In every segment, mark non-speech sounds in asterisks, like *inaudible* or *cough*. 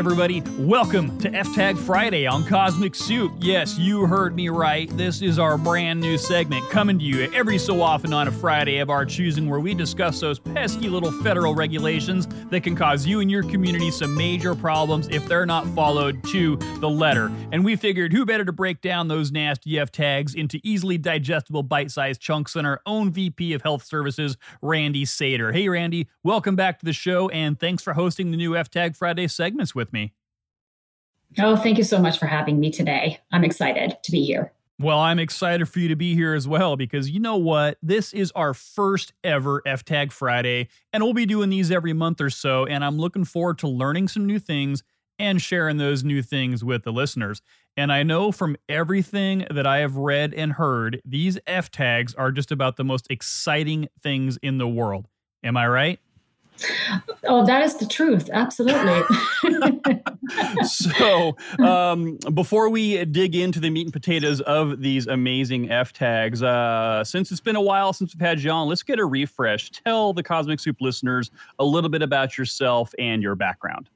Everybody, welcome to F-Tag Friday on Cosmic Soup. Yes, you heard me right. This is our brand new segment coming to you every so often on a Friday of our choosing, where we discuss those pesky little federal regulations that can cause you and your community some major problems if they're not followed to the letter. And we figured who better to break down those nasty F tags into easily digestible bite sized chunks than our own VP of Health Services, Randy Sater. Hey, Randy, welcome back to the show, and thanks for hosting the new F-Tag Friday segments with me. Oh, thank you so much for having me today. I'm excited to be here. Well, I'm excited for you to be here as well because you know what? This is our first ever F Tag Friday, and we'll be doing these every month or so. And I'm looking forward to learning some new things and sharing those new things with the listeners. And I know from everything that I have read and heard, these F tags are just about the most exciting things in the world. Am I right? Oh, that is the truth. Absolutely. *laughs* so, um, before we dig into the meat and potatoes of these amazing F tags, uh, since it's been a while since we've had you on, let's get a refresh. Tell the Cosmic Soup listeners a little bit about yourself and your background.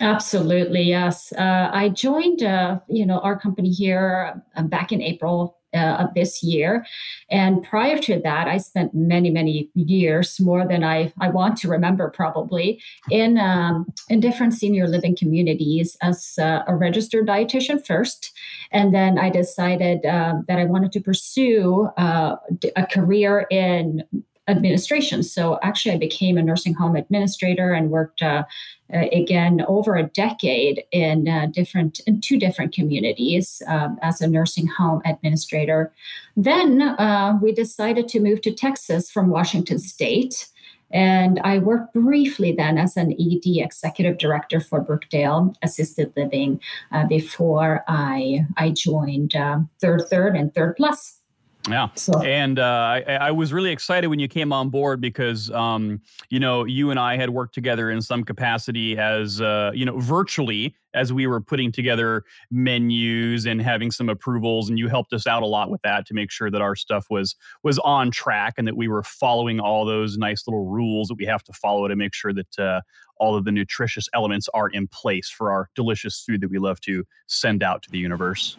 Absolutely, yes. Uh, I joined, uh, you know, our company here uh, back in April uh, of this year. And prior to that, I spent many, many years, more than I, I want to remember probably, in, um, in different senior living communities as uh, a registered dietitian first. And then I decided uh, that I wanted to pursue uh, a career in administration. So actually, I became a nursing home administrator and worked uh, uh, again over a decade in uh, different in two different communities um, as a nursing home administrator. Then uh, we decided to move to Texas from Washington State. And I worked briefly then as an ED executive director for Brookdale Assisted Living uh, before I, I joined uh, Third Third and Third Plus. Yeah. So. And uh, I, I, was really excited when you came on board because, um, you know, you and I had worked together in some capacity as, uh, you know, virtually as we were putting together menus and having some approvals. And you helped us out a lot with that to make sure that our stuff was was on track and that we were following all those nice little rules that we have to follow to make sure that uh, all of the nutritious elements are in place for our delicious food that we love to send out to the universe.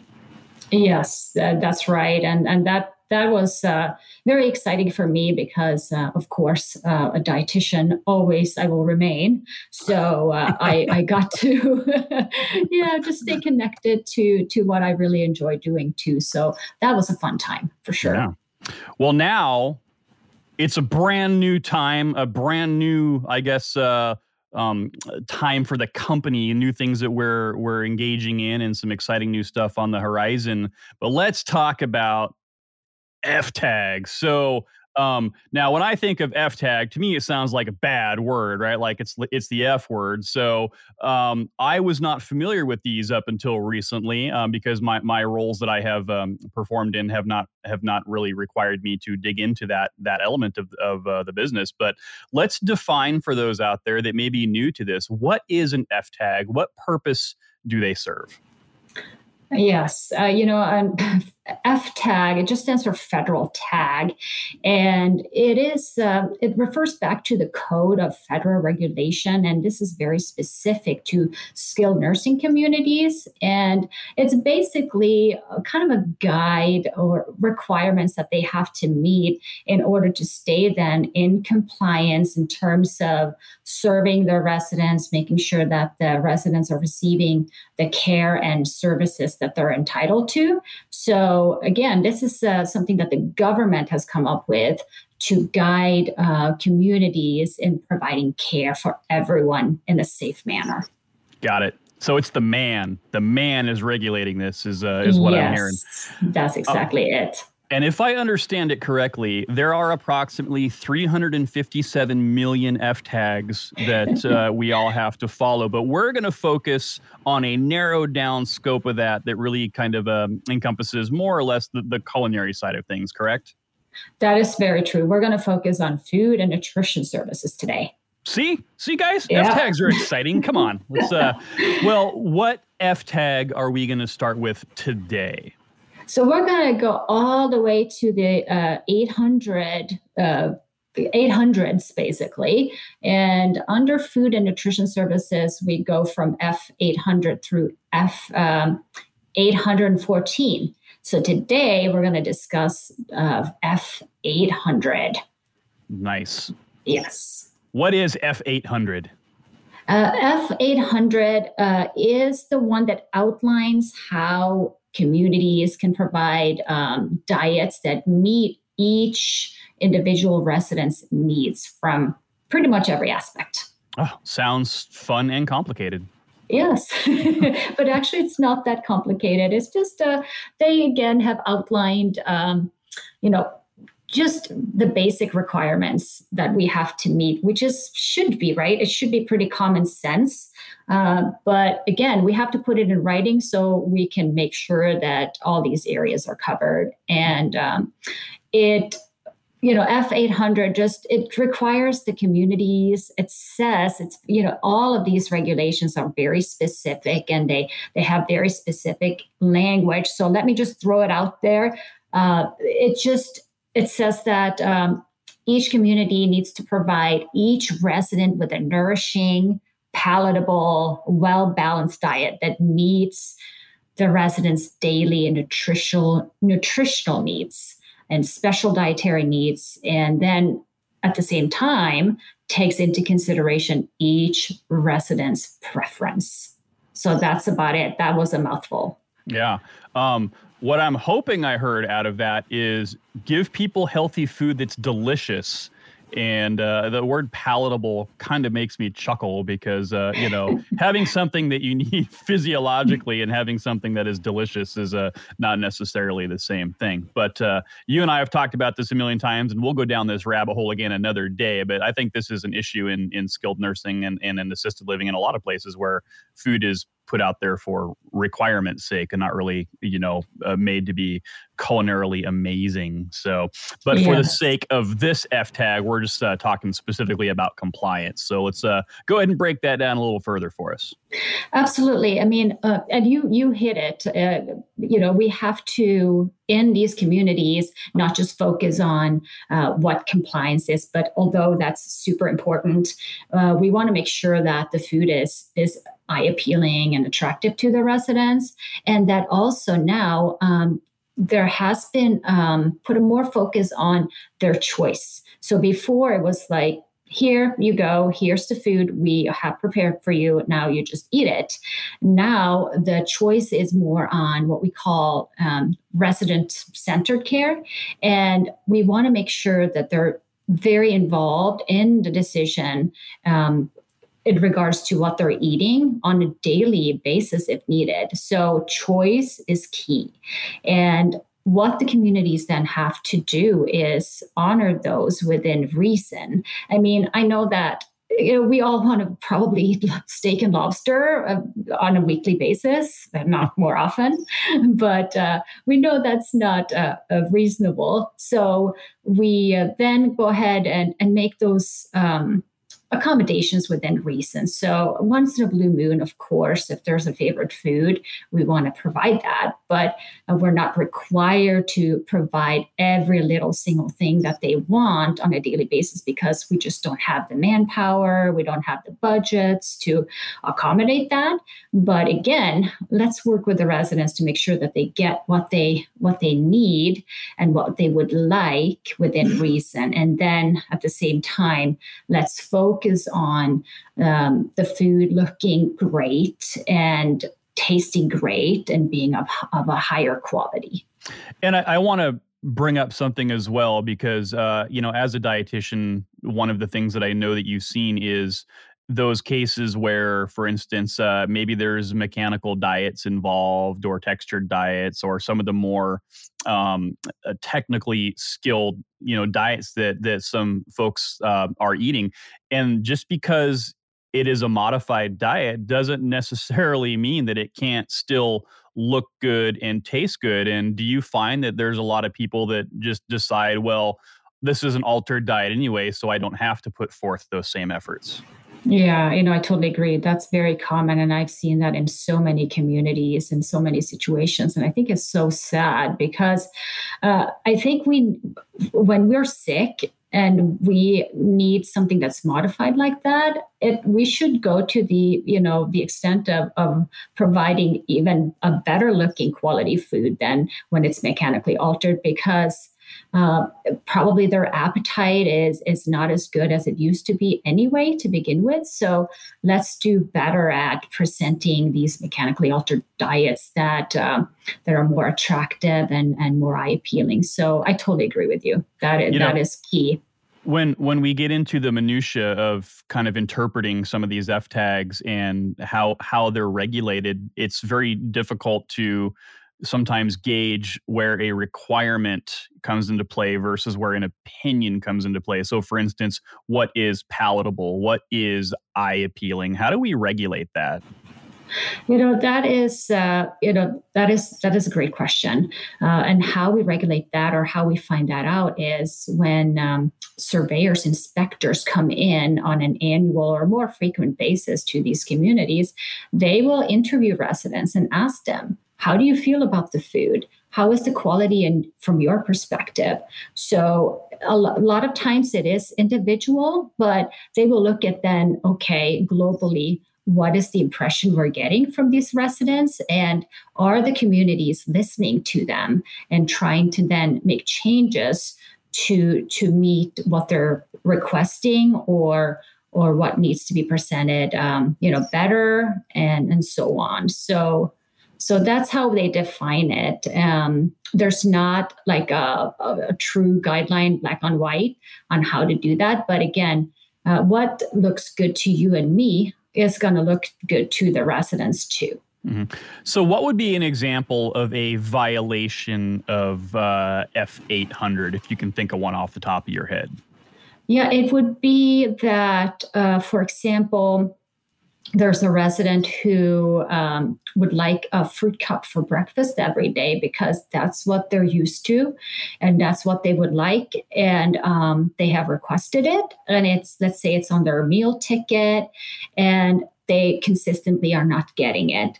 Yes, that's right, and and that that was uh, very exciting for me because, uh, of course, uh, a dietitian always I will remain. So uh, I, I got to, *laughs* yeah, just stay connected to to what I really enjoy doing too. So that was a fun time for sure. Yeah. Well, now it's a brand new time, a brand new, I guess. Uh, um, time for the company, new things that we're we're engaging in, and some exciting new stuff on the horizon. But let's talk about F tag. So um, now when I think of F tag, to me it sounds like a bad word, right? Like it's it's the F word. So um, I was not familiar with these up until recently um, because my my roles that I have um, performed in have not have not really required me to dig into that that element of of uh, the business. But let's define for those out there that may be new to this: what is an F tag? What purpose do they serve? Yes, uh, you know, um, *laughs* F tag, it just stands for federal tag. And it is, uh, it refers back to the code of federal regulation. And this is very specific to skilled nursing communities. And it's basically kind of a guide or requirements that they have to meet in order to stay then in compliance in terms of serving their residents, making sure that the residents are receiving the care and services that they're entitled to. So, so, again, this is uh, something that the government has come up with to guide uh, communities in providing care for everyone in a safe manner. Got it. So it's the man. The man is regulating this. Is uh, is what yes, I'm hearing. That's exactly it. And if I understand it correctly, there are approximately 357 million F tags that *laughs* uh, we all have to follow. But we're going to focus on a narrowed down scope of that that really kind of um, encompasses more or less the, the culinary side of things, correct? That is very true. We're going to focus on food and nutrition services today. See, see, guys, yeah. F tags are exciting. Come on, let's. Uh, *laughs* well, what F tag are we going to start with today? So we're going to go all the way to the uh, 800 uh, 800s basically. And under food and nutrition services, we go from F800 through F814. Um, so today we're going to discuss uh, F800. Nice. Yes. What is F800? Uh, F800 uh, is the one that outlines how communities can provide um, diets that meet each individual resident's needs from pretty much every aspect. Oh, sounds fun and complicated. Yes, *laughs* but actually, it's not that complicated. It's just uh, they again have outlined, um, you know, just the basic requirements that we have to meet, which is should be right. It should be pretty common sense. Uh, but again, we have to put it in writing so we can make sure that all these areas are covered. And um, it you know f800 just it requires the communities it says it's you know all of these regulations are very specific and they they have very specific language so let me just throw it out there uh, it just it says that um, each community needs to provide each resident with a nourishing palatable well balanced diet that meets the residents daily and nutritional nutritional needs and special dietary needs. And then at the same time, takes into consideration each resident's preference. So that's about it. That was a mouthful. Yeah. Um, what I'm hoping I heard out of that is give people healthy food that's delicious. And uh, the word palatable kind of makes me chuckle because uh, you know *laughs* having something that you need *laughs* physiologically and having something that is delicious is uh, not necessarily the same thing. But uh, you and i have talked about this a million times and we'll go down this rabbit hole again another day but i think this is an issue in, in skilled nursing and, and in assisted living in a lot of places where food is put out there for requirement's sake and not really you know uh, made to be culinarily amazing. So but for the sake of this f tag we're just uh, talking specifically about compliance. So let's uh, go ahead and break that down a little further for us. Absolutely. I mean uh, and you you hit it uh, you know we have to in these communities not just focus on uh, what compliance is but although that's super important we want to make sure that the food is is eye appealing and attractive to the residents. And that also now um, there has been um, put a more focus on their choice. So before it was like, here you go, here's the food we have prepared for you. Now you just eat it. Now the choice is more on what we call um, resident centered care. And we want to make sure that they're very involved in the decision um, in regards to what they're eating on a daily basis if needed. So, choice is key. And what the communities then have to do is honor those within reason. I mean, I know that you know, we all want to probably eat steak and lobster uh, on a weekly basis, but not more often, *laughs* but uh, we know that's not uh, reasonable. So we uh, then go ahead and, and make those um, accommodations within reason. So, once in a blue moon, of course, if there's a favorite food, we want to provide that, but uh, we're not required to provide every little single thing that they want on a daily basis because we just don't have the manpower, we don't have the budgets to accommodate that. But again, let's work with the residents to make sure that they get what they what they need and what they would like within reason. And then at the same time, let's focus focus on um, the food looking great and tasting great and being of, of a higher quality. And I, I want to bring up something as well because uh, you know as a dietitian one of the things that i know that you've seen is those cases where, for instance, uh, maybe there's mechanical diets involved or textured diets or some of the more um, technically skilled, you know, diets that that some folks uh, are eating, and just because it is a modified diet doesn't necessarily mean that it can't still look good and taste good. And do you find that there's a lot of people that just decide, well, this is an altered diet anyway, so I don't have to put forth those same efforts? Yeah, you know, I totally agree. That's very common. And I've seen that in so many communities in so many situations. And I think it's so sad because uh, I think we, when we're sick, and we need something that's modified like that it we should go to the you know the extent of, of providing even a better looking quality food than when it's mechanically altered because uh, probably their appetite is is not as good as it used to be anyway to begin with. So let's do better at presenting these mechanically altered diets that uh, that are more attractive and and more eye appealing. So I totally agree with you. That is, you that know, is key when when we get into the minutia of kind of interpreting some of these f tags and how how they're regulated it's very difficult to sometimes gauge where a requirement comes into play versus where an opinion comes into play. So, for instance, what is palatable? What is eye appealing? How do we regulate that? You know that is uh, you know that is that is a great question, uh, and how we regulate that or how we find that out is when um, surveyors, inspectors come in on an annual or more frequent basis to these communities. They will interview residents and ask them, how do you feel about the food? How is the quality and from your perspective? So a, lo- a lot of times it is individual, but they will look at then, okay, globally, what is the impression we're getting from these residents and are the communities listening to them and trying to then make changes to to meet what they're requesting or or what needs to be presented um, you know better and and so on so so that's how they define it. Um, there's not like a, a, true guideline, black on white, on how to do that. But again, uh, what looks good to you and me is going to look good to the residents too. Mm-hmm. So, what would be an example of a violation of uh, F800 if you can think of one off the top of your head? Yeah, it would be that, uh, for example, there's a resident who um, would like a fruit cup for breakfast every day because that's what they're used to and that's what they would like. And um, they have requested it and it's let's say it's on their meal ticket and they consistently are not getting it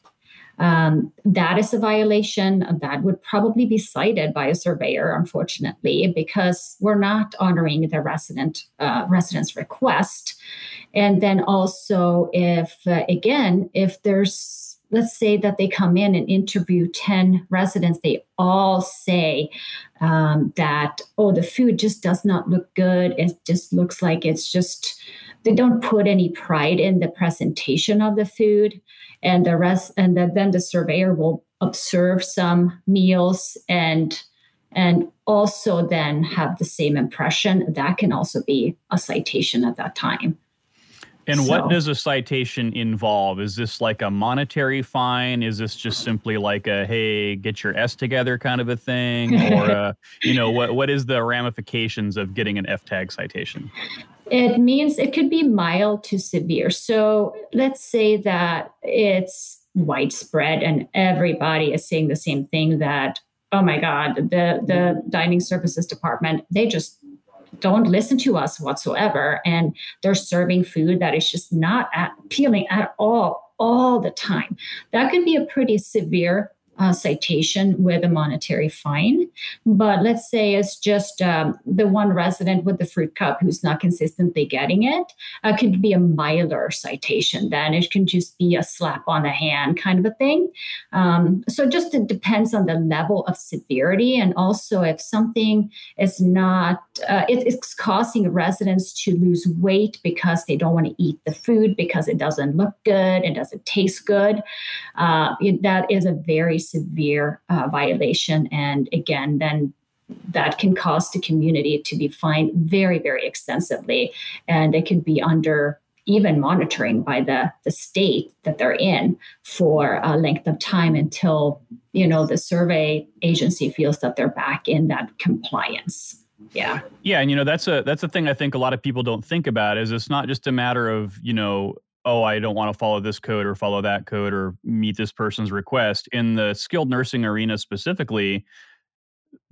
um, that is a violation that would probably be cited by a surveyor, unfortunately, because we're not honoring the resident uh, resident's request. And then also, if uh, again, if there's let's say that they come in and interview 10 residents they all say um, that oh the food just does not look good it just looks like it's just they don't put any pride in the presentation of the food and the rest and the, then the surveyor will observe some meals and and also then have the same impression that can also be a citation at that time and so, what does a citation involve? Is this like a monetary fine? Is this just simply like a hey, get your S together kind of a thing, or *laughs* uh, you know what? What is the ramifications of getting an F tag citation? It means it could be mild to severe. So let's say that it's widespread and everybody is saying the same thing that oh my god the the dining services department they just don't listen to us whatsoever and they're serving food that is just not appealing at all all the time that can be a pretty severe uh, citation with a monetary fine. But let's say it's just um, the one resident with the fruit cup who's not consistently getting it. Uh, could be a milder citation. Then it can just be a slap on the hand kind of a thing. Um, so just it depends on the level of severity, and also if something is not, uh, it, it's causing residents to lose weight because they don't want to eat the food because it doesn't look good, it doesn't taste good. Uh, it, that is a very severe uh, violation. And again, then that can cause the community to be fined very, very extensively. And they can be under even monitoring by the, the state that they're in for a length of time until you know the survey agency feels that they're back in that compliance yeah yeah and you know that's a that's a thing i think a lot of people don't think about is it's not just a matter of you know oh, I don't want to follow this code or follow that code or meet this person's request. In the skilled nursing arena specifically,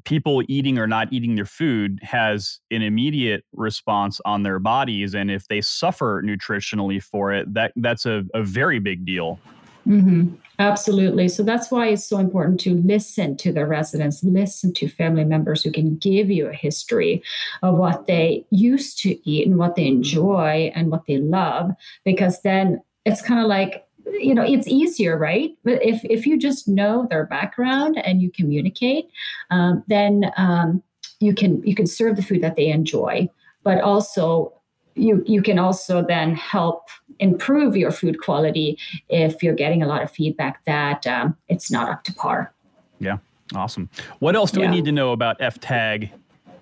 people eating or not eating their food has an immediate response on their bodies. And if they suffer nutritionally for it, that that's a, a very big deal. Mm-hmm. Absolutely. So that's why it's so important to listen to the residents, listen to family members who can give you a history of what they used to eat and what they enjoy and what they love, because then it's kind of like you know it's easier right but if if you just know their background and you communicate um, then um, you can you can serve the food that they enjoy but also you you can also then help improve your food quality if you're getting a lot of feedback that um, it's not up to par. Yeah awesome. What else do yeah. we need to know about F tag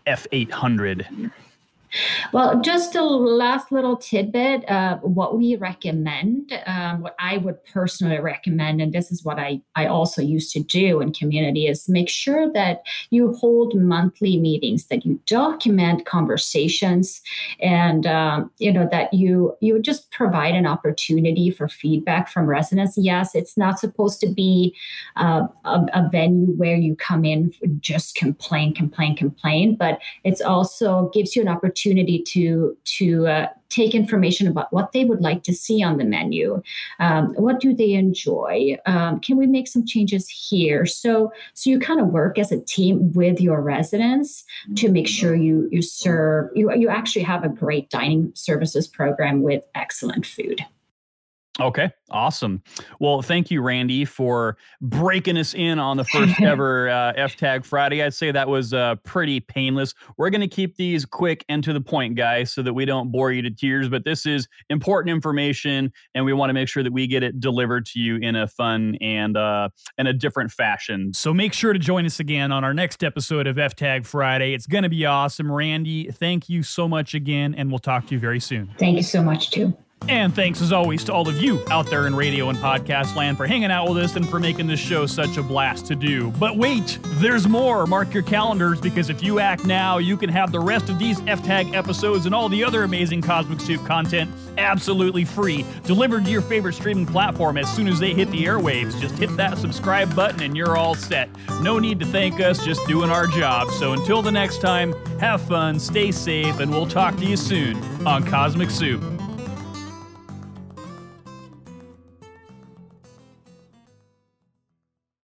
f800 well, just a last little tidbit of what we recommend, um, what I would personally recommend, and this is what I, I also used to do in community, is make sure that you hold monthly meetings, that you document conversations, and um, you know that you you just provide an opportunity for feedback from residents. Yes, it's not supposed to be uh, a, a venue where you come in just complain, complain, complain, but it's also gives you an opportunity opportunity to to uh, take information about what they would like to see on the menu. Um, what do they enjoy? Um, can we make some changes here? So so you kind of work as a team with your residents to make sure you you serve you you actually have a great dining services program with excellent food. Okay, awesome. Well, thank you, Randy, for breaking us in on the first *laughs* ever uh, F Tag Friday. I'd say that was uh, pretty painless. We're going to keep these quick and to the point, guys, so that we don't bore you to tears. But this is important information, and we want to make sure that we get it delivered to you in a fun and uh, in a different fashion. So make sure to join us again on our next episode of F Tag Friday. It's going to be awesome, Randy. Thank you so much again, and we'll talk to you very soon. Thank you so much, too. And thanks as always to all of you out there in radio and podcast land for hanging out with us and for making this show such a blast to do. But wait, there's more. Mark your calendars because if you act now, you can have the rest of these F-Tag episodes and all the other amazing Cosmic Soup content absolutely free, delivered to your favorite streaming platform as soon as they hit the airwaves. Just hit that subscribe button and you're all set. No need to thank us, just doing our job. So until the next time, have fun, stay safe, and we'll talk to you soon on Cosmic Soup.